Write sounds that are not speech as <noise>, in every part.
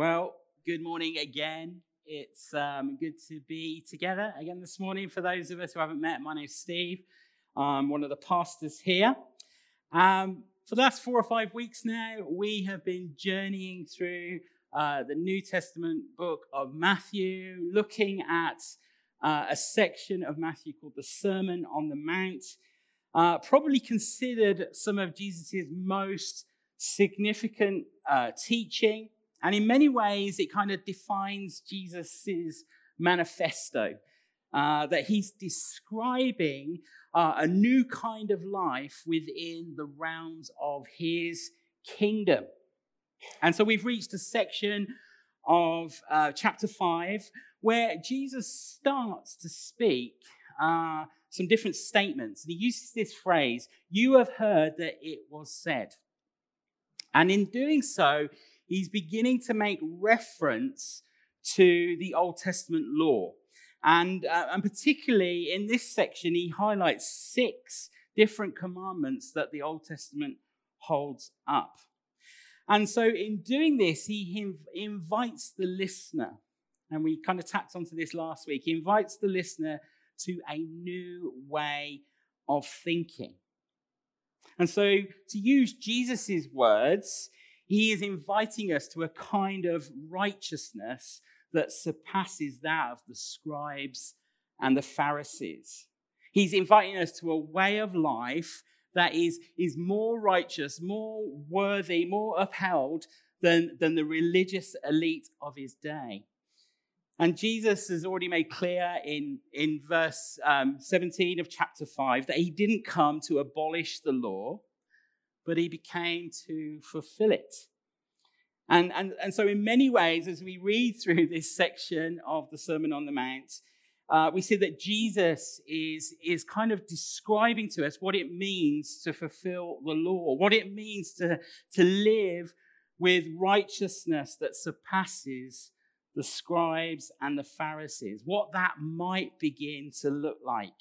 Well, good morning again. It's um, good to be together again this morning. For those of us who haven't met, my name's Steve. I'm one of the pastors here. Um, for the last four or five weeks now, we have been journeying through uh, the New Testament book of Matthew, looking at uh, a section of Matthew called the Sermon on the Mount, uh, probably considered some of Jesus' most significant uh, teaching. And in many ways, it kind of defines Jesus' manifesto uh, that he's describing uh, a new kind of life within the realms of his kingdom. And so we've reached a section of uh, chapter 5 where Jesus starts to speak uh, some different statements. And he uses this phrase, You have heard that it was said. And in doing so, he's beginning to make reference to the Old Testament law. And, uh, and particularly in this section, he highlights six different commandments that the Old Testament holds up. And so, in doing this, he inv- invites the listener, and we kind of tapped onto this last week, he invites the listener to a new way of thinking. And so, to use Jesus' words, he is inviting us to a kind of righteousness that surpasses that of the scribes and the Pharisees. He's inviting us to a way of life that is, is more righteous, more worthy, more upheld than, than the religious elite of his day. And Jesus has already made clear in, in verse um, 17 of chapter 5 that he didn't come to abolish the law, but he became to fulfill it. And, and, and so, in many ways, as we read through this section of the Sermon on the Mount, uh, we see that Jesus is, is kind of describing to us what it means to fulfill the law, what it means to, to live with righteousness that surpasses the scribes and the Pharisees, what that might begin to look like.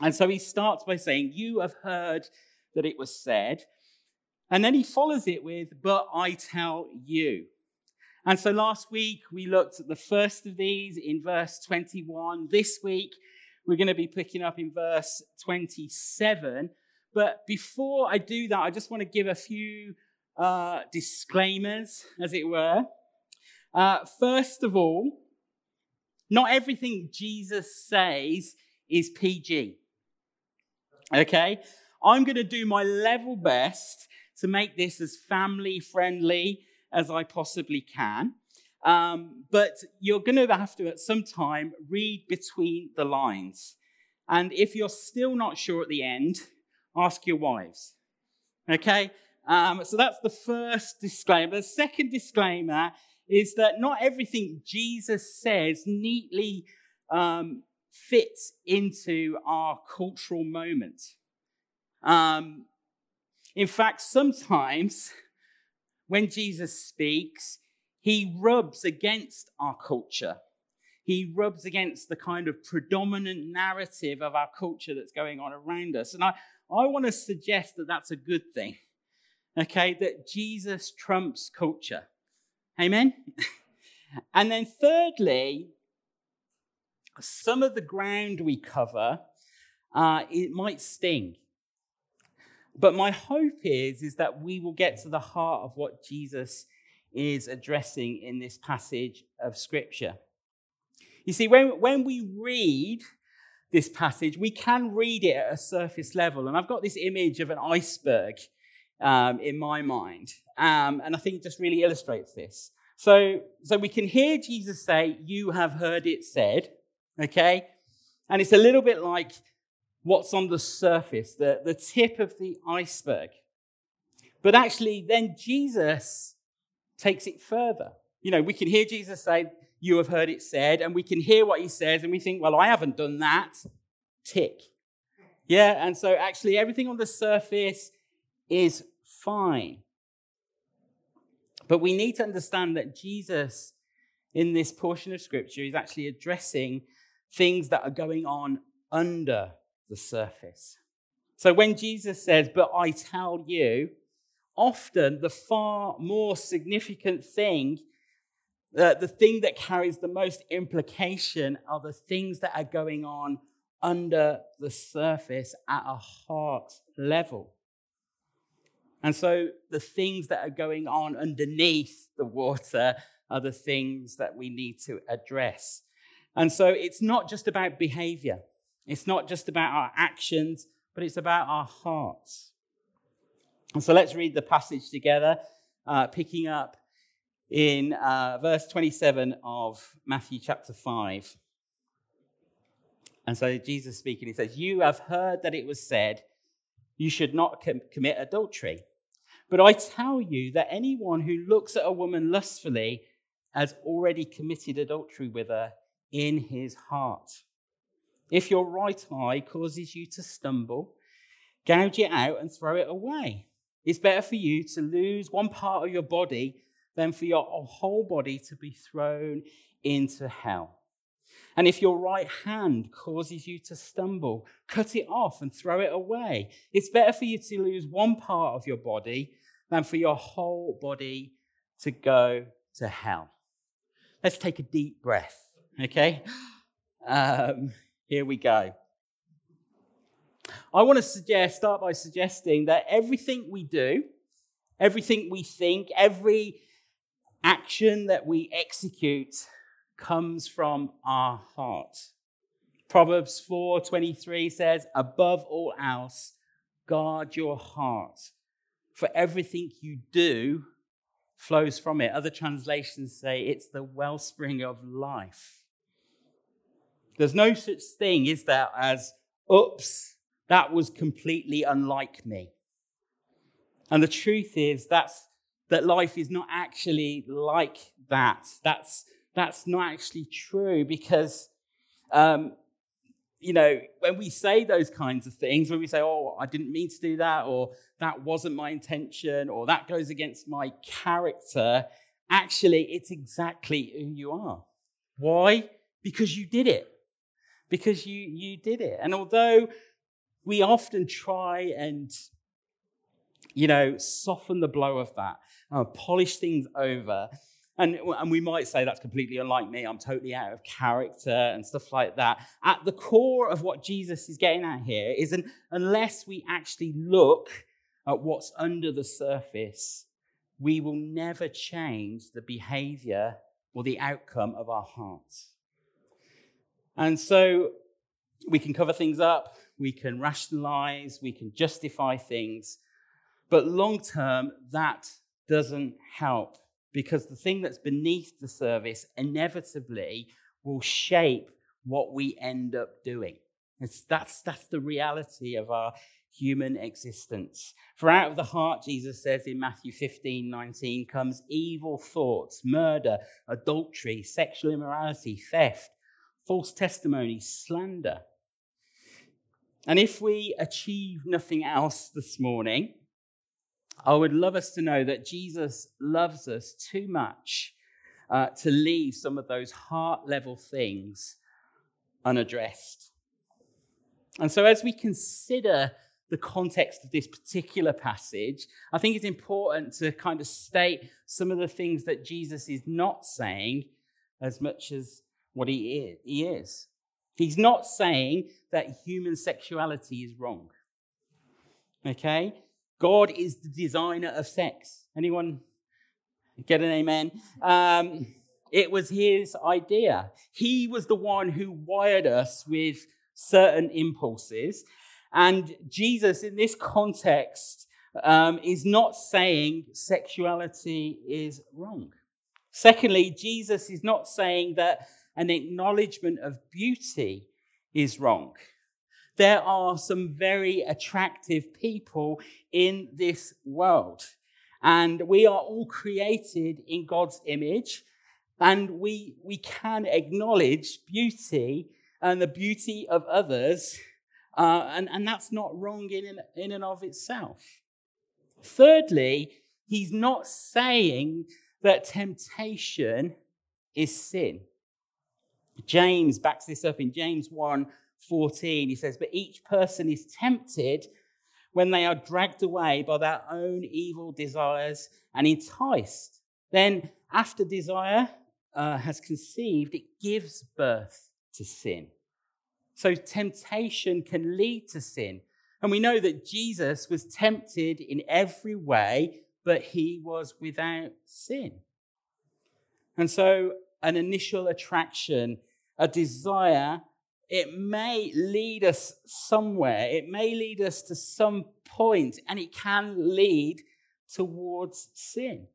And so he starts by saying, You have heard that it was said. And then he follows it with, But I tell you. And so last week we looked at the first of these in verse 21. This week we're going to be picking up in verse 27. But before I do that, I just want to give a few uh, disclaimers, as it were. Uh, first of all, not everything Jesus says is PG. Okay? I'm going to do my level best to make this as family friendly as I possibly can. Um, but you're going to have to, at some time, read between the lines. And if you're still not sure at the end, ask your wives. Okay? Um, so that's the first disclaimer. The second disclaimer is that not everything Jesus says neatly um, fits into our cultural moment. Um, in fact, sometimes <laughs> when Jesus speaks, he rubs against our culture. He rubs against the kind of predominant narrative of our culture that's going on around us. And I, I want to suggest that that's a good thing, okay? That Jesus trumps culture. Amen? <laughs> and then, thirdly, some of the ground we cover, uh, it might sting. But my hope is, is that we will get to the heart of what Jesus is addressing in this passage of Scripture. You see, when, when we read this passage, we can read it at a surface level. And I've got this image of an iceberg um, in my mind. Um, and I think it just really illustrates this. So, so we can hear Jesus say, You have heard it said, okay? And it's a little bit like what's on the surface, the, the tip of the iceberg. But actually, then Jesus takes it further. You know, we can hear Jesus say, You have heard it said, and we can hear what he says, and we think, Well, I haven't done that. Tick. Yeah, and so actually, everything on the surface is fine. But we need to understand that Jesus, in this portion of scripture, is actually addressing things that are going on under the surface. So when Jesus says, But I tell you, often the far more significant thing, uh, the thing that carries the most implication, are the things that are going on under the surface at a heart level. And so the things that are going on underneath the water are the things that we need to address. And so it's not just about behavior, it's not just about our actions, but it's about our hearts. And so let's read the passage together, uh, picking up in uh, verse 27 of Matthew chapter 5. And so Jesus speaking, he says, You have heard that it was said, You should not com- commit adultery. But I tell you that anyone who looks at a woman lustfully has already committed adultery with her in his heart. If your right eye causes you to stumble, gouge it out and throw it away. It's better for you to lose one part of your body than for your whole body to be thrown into hell. And if your right hand causes you to stumble, cut it off and throw it away. It's better for you to lose one part of your body than for your whole body to go to hell. Let's take a deep breath, okay? <gasps> Um, here we go. I want to suggest, start by suggesting that everything we do, everything we think, every action that we execute comes from our heart. Proverbs 4:23 says, "Above all else, guard your heart, for everything you do flows from it." Other translations say it's the wellspring of life. There's no such thing, is there, as oops, that was completely unlike me. And the truth is that's that life is not actually like that. That's that's not actually true because, um, you know, when we say those kinds of things, when we say, oh, I didn't mean to do that, or that wasn't my intention, or that goes against my character, actually, it's exactly who you are. Why? Because you did it. Because you, you did it. And although we often try and, you know, soften the blow of that, uh, polish things over, and, and we might say that's completely unlike me. I'm totally out of character and stuff like that. At the core of what Jesus is getting at here is an, unless we actually look at what's under the surface, we will never change the behavior or the outcome of our hearts. And so we can cover things up, we can rationalize, we can justify things, but long term, that doesn't help because the thing that's beneath the service inevitably will shape what we end up doing. It's, that's, that's the reality of our human existence. For out of the heart, Jesus says in Matthew 15 19, comes evil thoughts, murder, adultery, sexual immorality, theft, false testimony, slander. And if we achieve nothing else this morning, I would love us to know that Jesus loves us too much uh, to leave some of those heart level things unaddressed. And so, as we consider the context of this particular passage, I think it's important to kind of state some of the things that Jesus is not saying as much as what he is. He is. He's not saying that human sexuality is wrong. Okay? God is the designer of sex. Anyone get an amen? Um, it was his idea. He was the one who wired us with certain impulses. And Jesus, in this context, um, is not saying sexuality is wrong. Secondly, Jesus is not saying that an acknowledgement of beauty is wrong there are some very attractive people in this world. And we are all created in God's image. And we, we can acknowledge beauty and the beauty of others. Uh, and, and that's not wrong in, in and of itself. Thirdly, he's not saying that temptation is sin. James backs this up in James 1 14, he says, But each person is tempted when they are dragged away by their own evil desires and enticed. Then, after desire uh, has conceived, it gives birth to sin. So, temptation can lead to sin. And we know that Jesus was tempted in every way, but he was without sin. And so, an initial attraction, a desire, it may lead us somewhere. It may lead us to some point, and it can lead towards sin.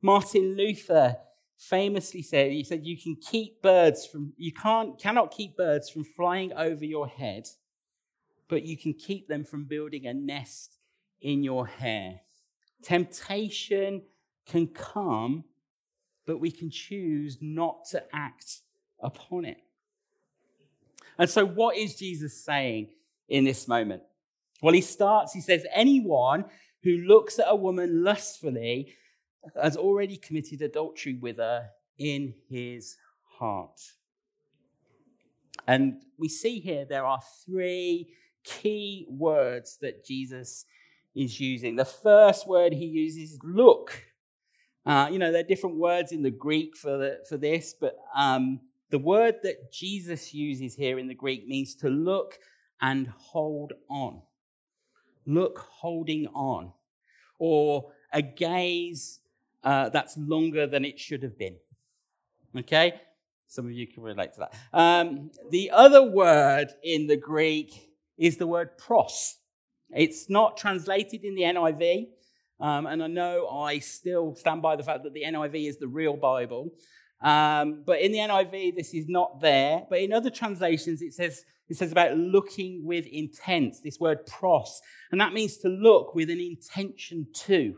Martin Luther famously said, he said, you can keep birds from, you can't, cannot keep birds from flying over your head, but you can keep them from building a nest in your hair. Temptation can come, but we can choose not to act upon it. And so, what is Jesus saying in this moment? Well, he starts, he says, anyone who looks at a woman lustfully has already committed adultery with her in his heart. And we see here there are three key words that Jesus is using. The first word he uses is look. Uh, you know, there are different words in the Greek for, the, for this, but um, the word that Jesus uses here in the Greek means to look and hold on. Look, holding on. Or a gaze uh, that's longer than it should have been. Okay? Some of you can relate to that. Um, the other word in the Greek is the word pros. It's not translated in the NIV. Um, and I know I still stand by the fact that the NIV is the real Bible. Um, but in the NIV, this is not there. But in other translations, it says, it says about looking with intent, this word pros. And that means to look with an intention to,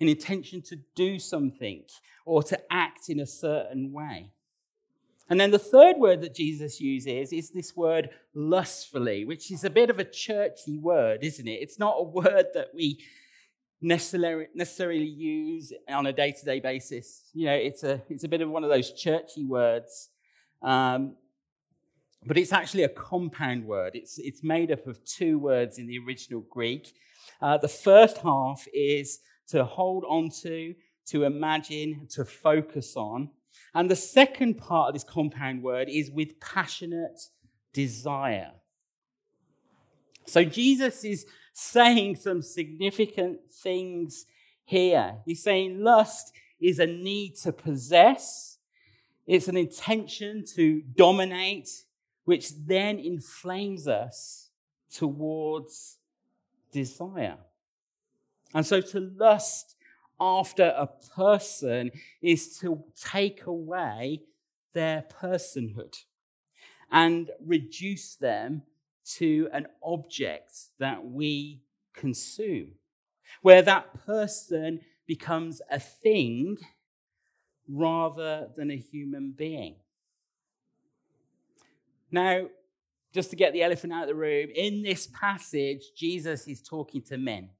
an intention to do something or to act in a certain way. And then the third word that Jesus uses is this word lustfully, which is a bit of a churchy word, isn't it? It's not a word that we necessarily, necessarily use on a day to day basis. You know, it's a, it's a bit of one of those churchy words. Um, but it's actually a compound word. It's, it's made up of two words in the original Greek. Uh, the first half is to hold on to, to imagine, to focus on. And the second part of this compound word is with passionate desire. So Jesus is saying some significant things here. He's saying lust is a need to possess, it's an intention to dominate, which then inflames us towards desire. And so to lust after a person is to take away their personhood and reduce them to an object that we consume, where that person becomes a thing rather than a human being. Now, just to get the elephant out of the room, in this passage, Jesus is talking to men.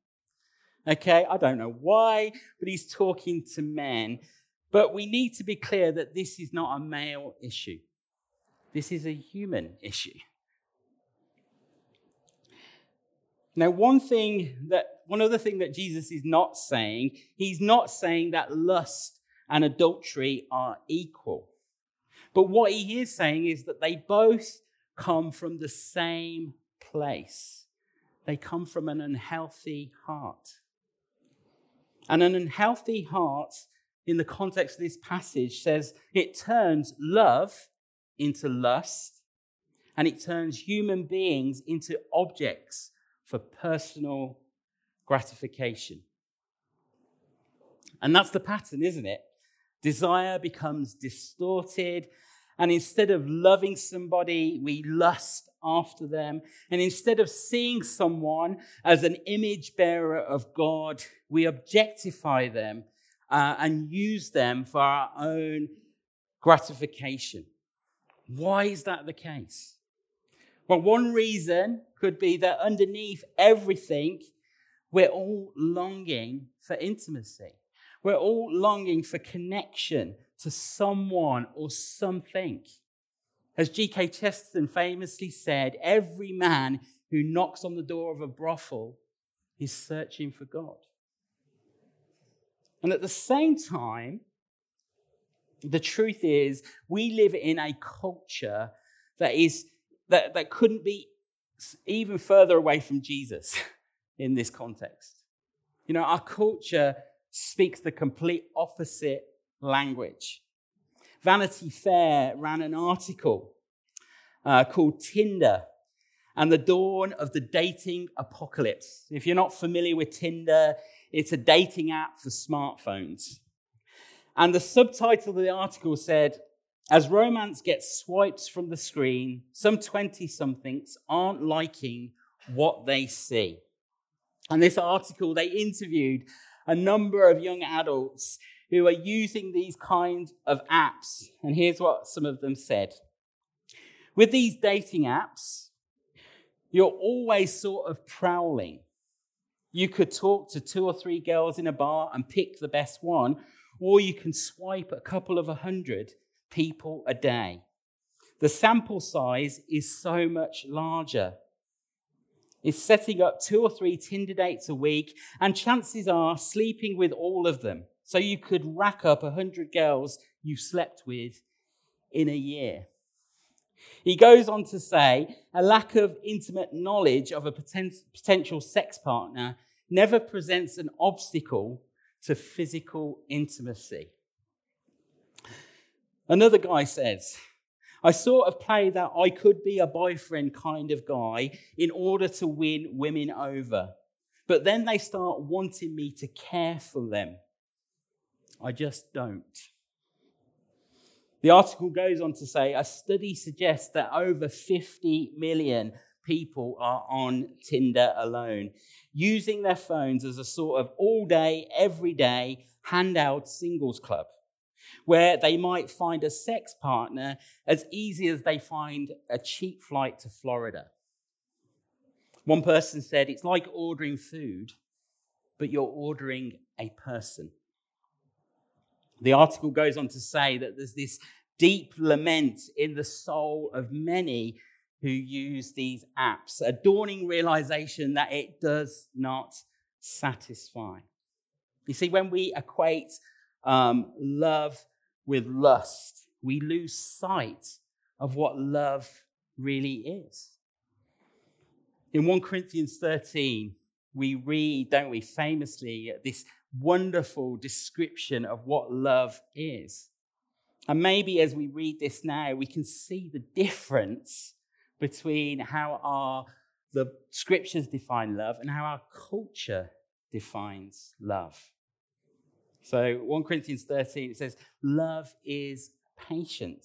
Okay, I don't know why, but he's talking to men. But we need to be clear that this is not a male issue, this is a human issue. Now, one thing that, one other thing that Jesus is not saying, he's not saying that lust and adultery are equal. But what he is saying is that they both come from the same place. They come from an unhealthy heart. And an unhealthy heart, in the context of this passage, says it turns love into lust and it turns human beings into objects for personal gratification. And that's the pattern, isn't it? Desire becomes distorted, and instead of loving somebody, we lust after them. And instead of seeing someone as an image bearer of God, we objectify them uh, and use them for our own gratification. Why is that the case? Well, one reason could be that underneath everything, we're all longing for intimacy. We're all longing for connection to someone or something. As G.K. Chesterton famously said, every man who knocks on the door of a brothel is searching for God. And at the same time, the truth is, we live in a culture that is that, that couldn't be even further away from Jesus <laughs> in this context. You know, our culture speaks the complete opposite language. Vanity Fair ran an article uh, called Tinder and the Dawn of the Dating Apocalypse. If you're not familiar with Tinder, it's a dating app for smartphones. And the subtitle of the article said, As romance gets swipes from the screen, some 20 somethings aren't liking what they see. And this article, they interviewed a number of young adults who are using these kind of apps. And here's what some of them said. With these dating apps, you're always sort of prowling. You could talk to two or three girls in a bar and pick the best one, or you can swipe a couple of a hundred people a day. The sample size is so much larger. It's setting up two or three Tinder dates a week, and chances are sleeping with all of them. So you could rack up a 100 girls you slept with in a year. He goes on to say a lack of intimate knowledge of a potential sex partner never presents an obstacle to physical intimacy. Another guy says, I sort of play that I could be a boyfriend kind of guy in order to win women over. But then they start wanting me to care for them. I just don't. The article goes on to say a study suggests that over 50 million people are on Tinder alone, using their phones as a sort of all day, every day handout singles club, where they might find a sex partner as easy as they find a cheap flight to Florida. One person said it's like ordering food, but you're ordering a person. The article goes on to say that there's this deep lament in the soul of many who use these apps, a dawning realization that it does not satisfy. You see, when we equate um, love with lust, we lose sight of what love really is. In 1 Corinthians 13, we read, don't we, famously, this wonderful description of what love is. And maybe as we read this now, we can see the difference between how our the scriptures define love and how our culture defines love. So 1 Corinthians 13 it says love is patient.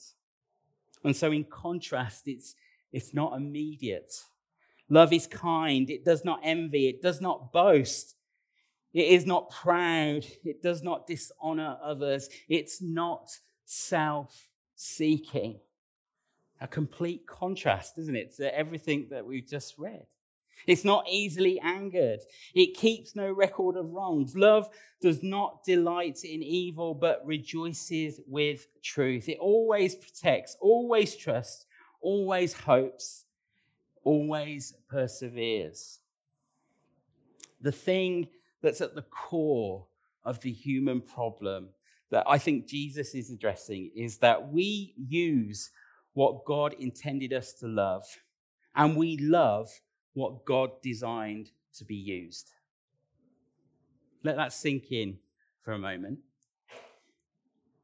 And so in contrast it's it's not immediate. Love is kind, it does not envy, it does not boast. It is not proud, it does not dishonor others, it's not self seeking. A complete contrast, isn't it, to everything that we've just read? It's not easily angered. It keeps no record of wrongs. Love does not delight in evil, but rejoices with truth. It always protects, always trusts, always hopes, always perseveres. The thing that's at the core of the human problem that I think Jesus is addressing is that we use what God intended us to love, and we love what God designed to be used. Let that sink in for a moment.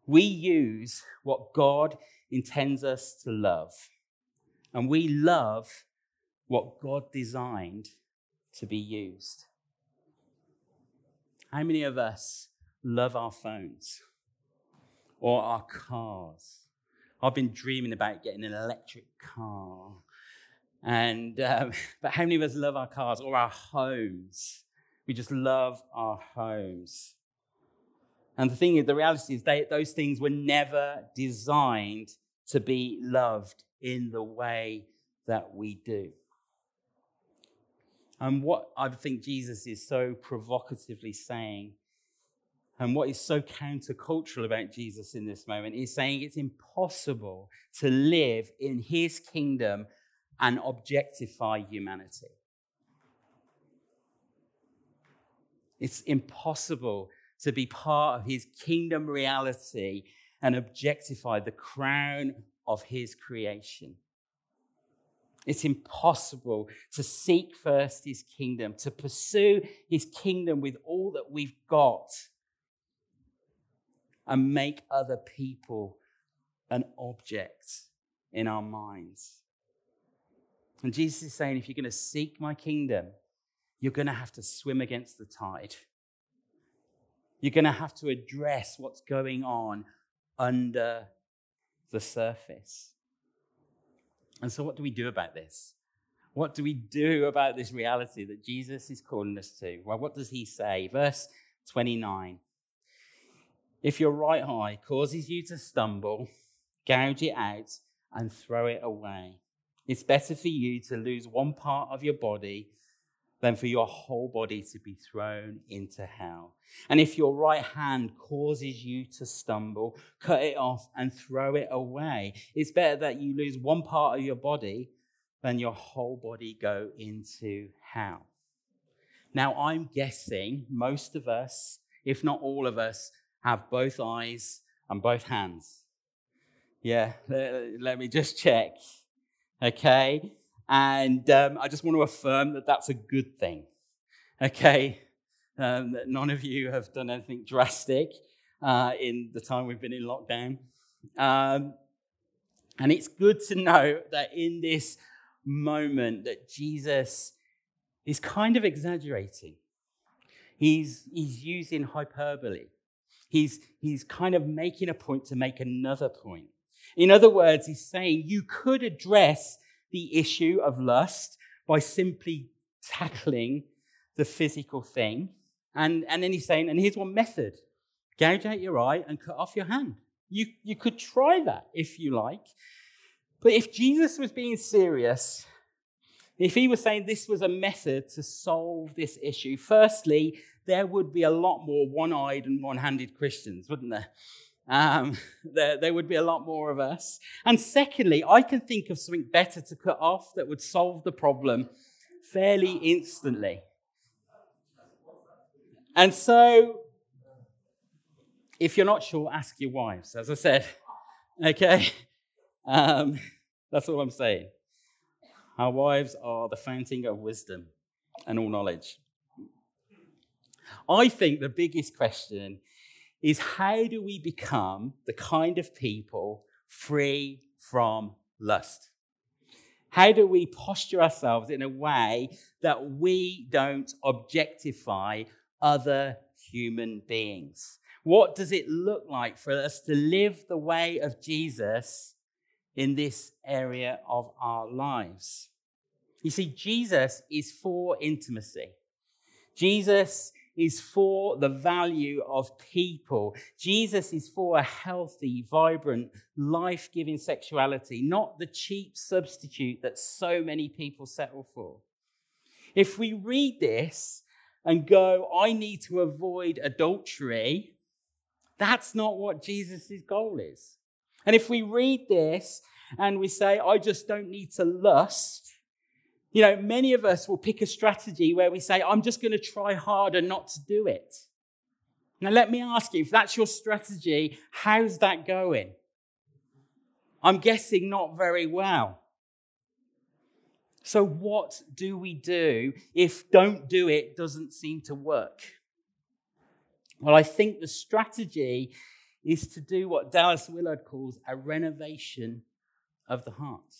We use what God intends us to love, and we love what God designed to be used. How many of us love our phones? or our cars. I've been dreaming about getting an electric car. And, um, <laughs> but how many of us love our cars or our homes? We just love our homes. And the thing is, the reality is, they, those things were never designed to be loved in the way that we do. And what I think Jesus is so provocatively saying and what is so countercultural about Jesus in this moment is saying it's impossible to live in his kingdom and objectify humanity. It's impossible to be part of his kingdom reality and objectify the crown of his creation. It's impossible to seek first his kingdom, to pursue his kingdom with all that we've got, and make other people an object in our minds. And Jesus is saying, if you're going to seek my kingdom, you're going to have to swim against the tide. You're going to have to address what's going on under the surface. And so, what do we do about this? What do we do about this reality that Jesus is calling us to? Well, what does he say? Verse 29 If your right eye causes you to stumble, gouge it out and throw it away. It's better for you to lose one part of your body than for your whole body to be thrown into hell. And if your right hand causes you to stumble, cut it off and throw it away. It's better that you lose one part of your body than your whole body go into hell. Now, I'm guessing most of us, if not all of us, have both eyes and both hands. Yeah, let me just check. Okay. And um, I just want to affirm that that's a good thing. Okay? Um, that none of you have done anything drastic uh, in the time we've been in lockdown. Um, and it's good to know that in this moment that Jesus is kind of exaggerating. He's, he's using hyperbole. He's, he's kind of making a point to make another point. In other words, he's saying you could address the issue of lust by simply tackling the physical thing. And, and then he's saying, and here's one method gouge out your eye and cut off your hand. You, you could try that if you like. But if Jesus was being serious, if he was saying this was a method to solve this issue, firstly, there would be a lot more one eyed and one handed Christians, wouldn't there? Um, <laughs> there, there would be a lot more of us. And secondly, I can think of something better to cut off that would solve the problem fairly instantly. And so, if you're not sure, ask your wives, as I said. <laughs> Okay? Um, that's all I'm saying. Our wives are the fountain of wisdom and all knowledge. I think the biggest question is how do we become the kind of people free from lust? How do we posture ourselves in a way that we don't objectify other human beings? What does it look like for us to live the way of Jesus in this area of our lives? You see, Jesus is for intimacy. Jesus is for the value of people. Jesus is for a healthy, vibrant, life giving sexuality, not the cheap substitute that so many people settle for. If we read this and go, I need to avoid adultery, that's not what Jesus' goal is. And if we read this and we say, I just don't need to lust, you know, many of us will pick a strategy where we say, I'm just going to try harder not to do it. Now, let me ask you if that's your strategy, how's that going? I'm guessing not very well. So, what do we do if don't do it doesn't seem to work? Well, I think the strategy is to do what Dallas Willard calls a renovation of the heart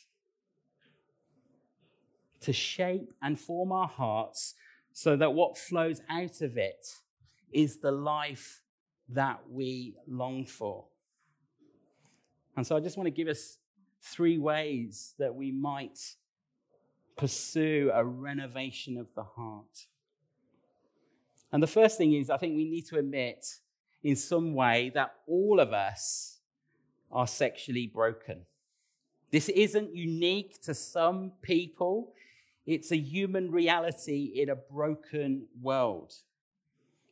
to shape and form our hearts so that what flows out of it is the life that we long for. And so I just want to give us three ways that we might pursue a renovation of the heart. And the first thing is, I think we need to admit in some way that all of us are sexually broken. This isn't unique to some people. It's a human reality in a broken world.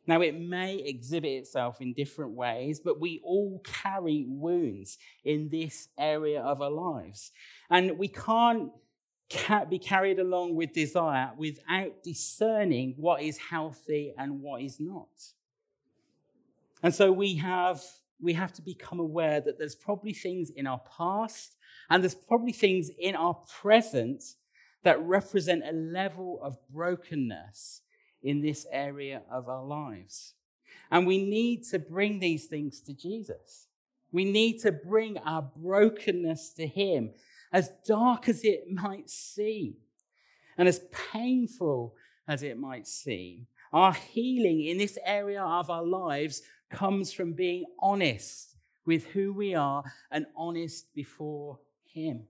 Now, it may exhibit itself in different ways, but we all carry wounds in this area of our lives. And we can't be carried along with desire without discerning what is healthy and what is not. And so we have, we have to become aware that there's probably things in our past and there's probably things in our present that represent a level of brokenness in this area of our lives. And we need to bring these things to Jesus. We need to bring our brokenness to Him, as dark as it might seem, and as painful as it might seem. Our healing in this area of our lives comes from being honest with who we are and honest before Him.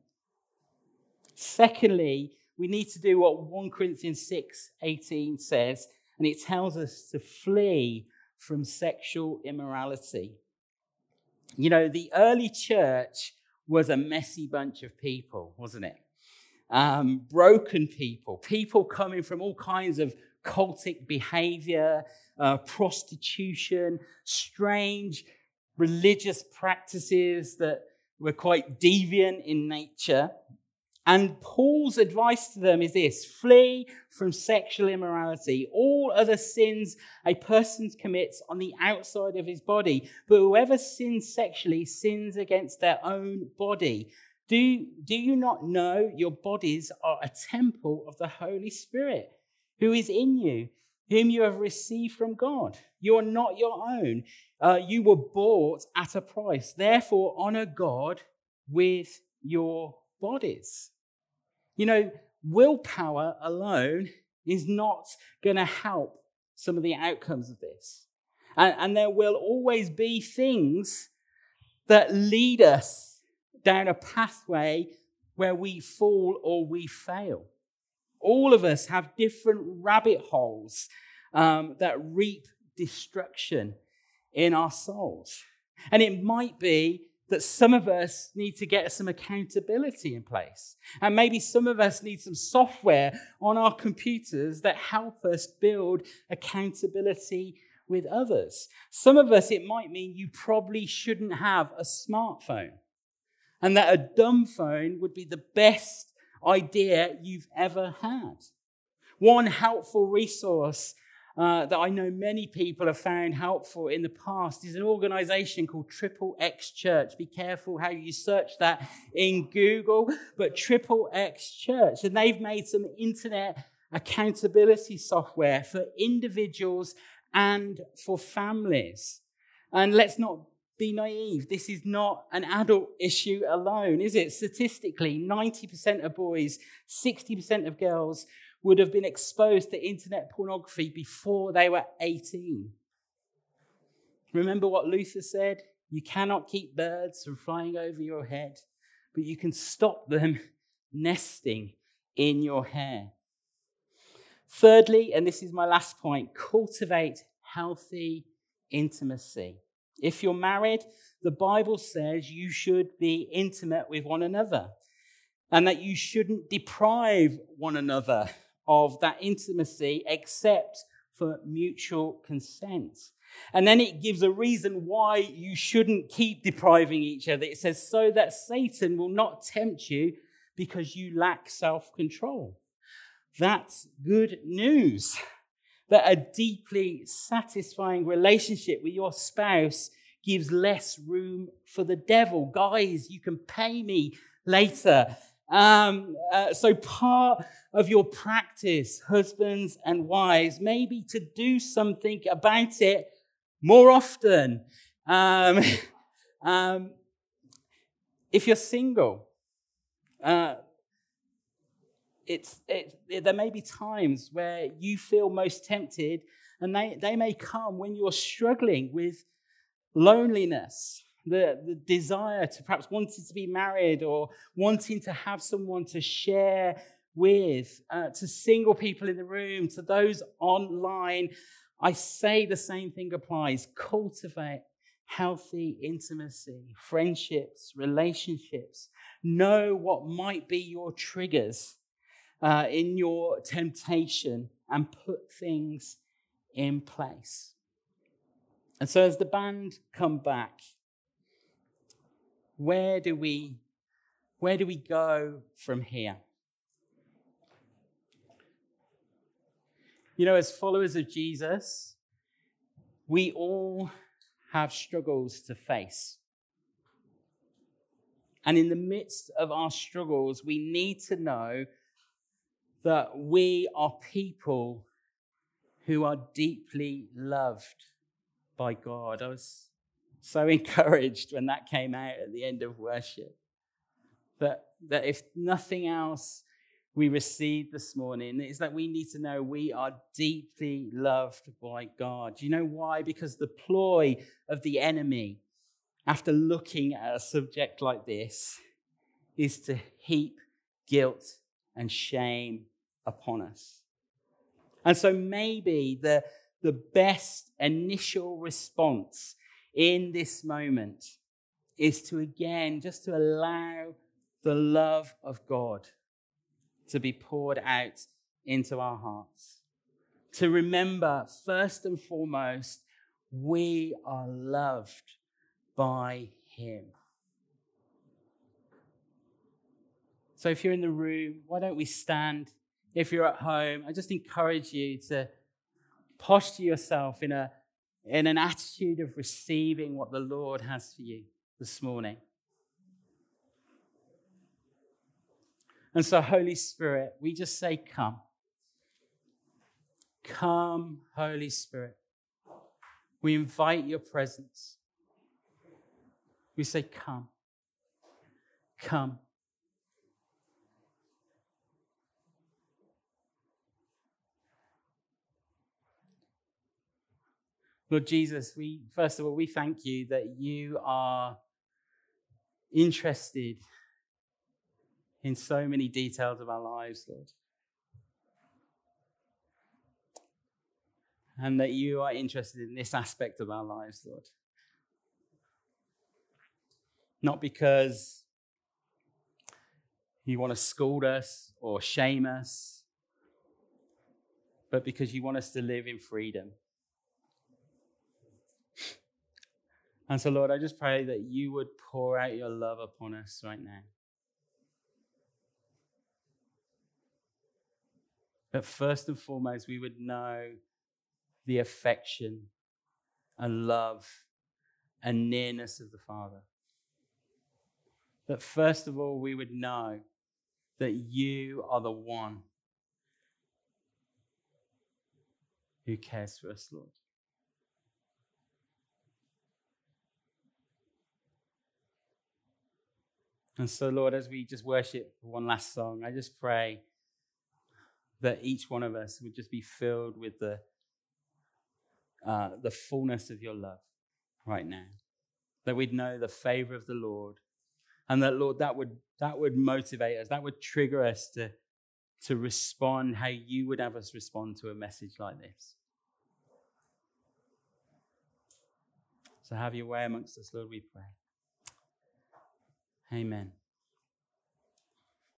Secondly, we need to do what 1 Corinthians 6 18 says, and it tells us to flee from sexual immorality. You know, the early church was a messy bunch of people, wasn't it? Um, broken people, people coming from all kinds of cultic behavior, uh, prostitution, strange religious practices that were quite deviant in nature. And Paul's advice to them is this flee from sexual immorality, all other sins a person commits on the outside of his body. But whoever sins sexually sins against their own body. Do, do you not know your bodies are a temple of the Holy Spirit who is in you, whom you have received from God? You are not your own. Uh, you were bought at a price. Therefore, honor God with your bodies. You know, willpower alone is not going to help some of the outcomes of this. And, and, there will always be things that lead us down a pathway where we fall or we fail. All of us have different rabbit holes um, that reap destruction in our souls. And it might be that some of us need to get some accountability in place. And maybe some of us need some software on our computers that help us build accountability with others. Some of us, it might mean you probably shouldn't have a smartphone and that a dumb phone would be the best idea you've ever had. One helpful resource uh, that I know many people have found helpful in the past is an organization called Triple X Church. Be careful how you search that in Google, but Triple X Church. And they've made some internet accountability software for individuals and for families. And let's not be naive. This is not an adult issue alone, is it? Statistically, 90% of boys, 60% of girls would have been exposed to internet pornography before they were 18. Remember what Luther said? You cannot keep birds from flying over your head, but you can stop them <laughs> nesting in your hair. Thirdly, and this is my last point, cultivate healthy intimacy. If you're married, the Bible says you should be intimate with one another and that you shouldn't deprive one another of that intimacy except for mutual consent. And then it gives a reason why you shouldn't keep depriving each other. It says, so that Satan will not tempt you because you lack self control. That's good news. That a deeply satisfying relationship with your spouse gives less room for the devil. Guys, you can pay me later. Um, uh, so, part of your practice, husbands and wives, maybe to do something about it more often. Um, <laughs> um, if you're single, uh, it's, it, it, there may be times where you feel most tempted, and they, they may come when you're struggling with loneliness the, the desire to perhaps wanting to be married or wanting to have someone to share with, uh, to single people in the room, to those online, I say the same thing applies. Cultivate healthy intimacy, friendships, relationships. Know what might be your triggers uh, in your temptation and put things in place. And so, as the band come back, where do we where do we go from here? You know, as followers of Jesus, we all have struggles to face. And in the midst of our struggles, we need to know that we are people who are deeply loved by God. I was so <laughs> encouraged when that came out at the end of worship. That, that if nothing else we received this morning is that we need to know we are deeply loved by God. You know why? Because the ploy of the enemy, after looking at a subject like this, is to heap guilt and shame upon us. And so maybe the, the best initial response in this moment is to again just to allow the love of God to be poured out into our hearts. To remember, first and foremost, we are loved by Him. So if you're in the room, why don't we stand? If you're at home, I just encourage you to posture yourself in, a, in an attitude of receiving what the Lord has for you this morning. And so, Holy Spirit, we just say, Come. Come, Holy Spirit. We invite your presence. We say, Come. Come. Lord Jesus, we first of all we thank you that you are interested in so many details of our lives, Lord. And that you are interested in this aspect of our lives, Lord. Not because you want to scold us or shame us, but because you want us to live in freedom. And so, Lord, I just pray that you would pour out your love upon us right now. That first and foremost, we would know the affection and love and nearness of the Father. That first of all, we would know that you are the one who cares for us, Lord. And so, Lord, as we just worship one last song, I just pray that each one of us would just be filled with the, uh, the fullness of your love right now. That we'd know the favor of the Lord. And that, Lord, that would, that would motivate us, that would trigger us to, to respond how you would have us respond to a message like this. So have your way amongst us, Lord, we pray. Amen.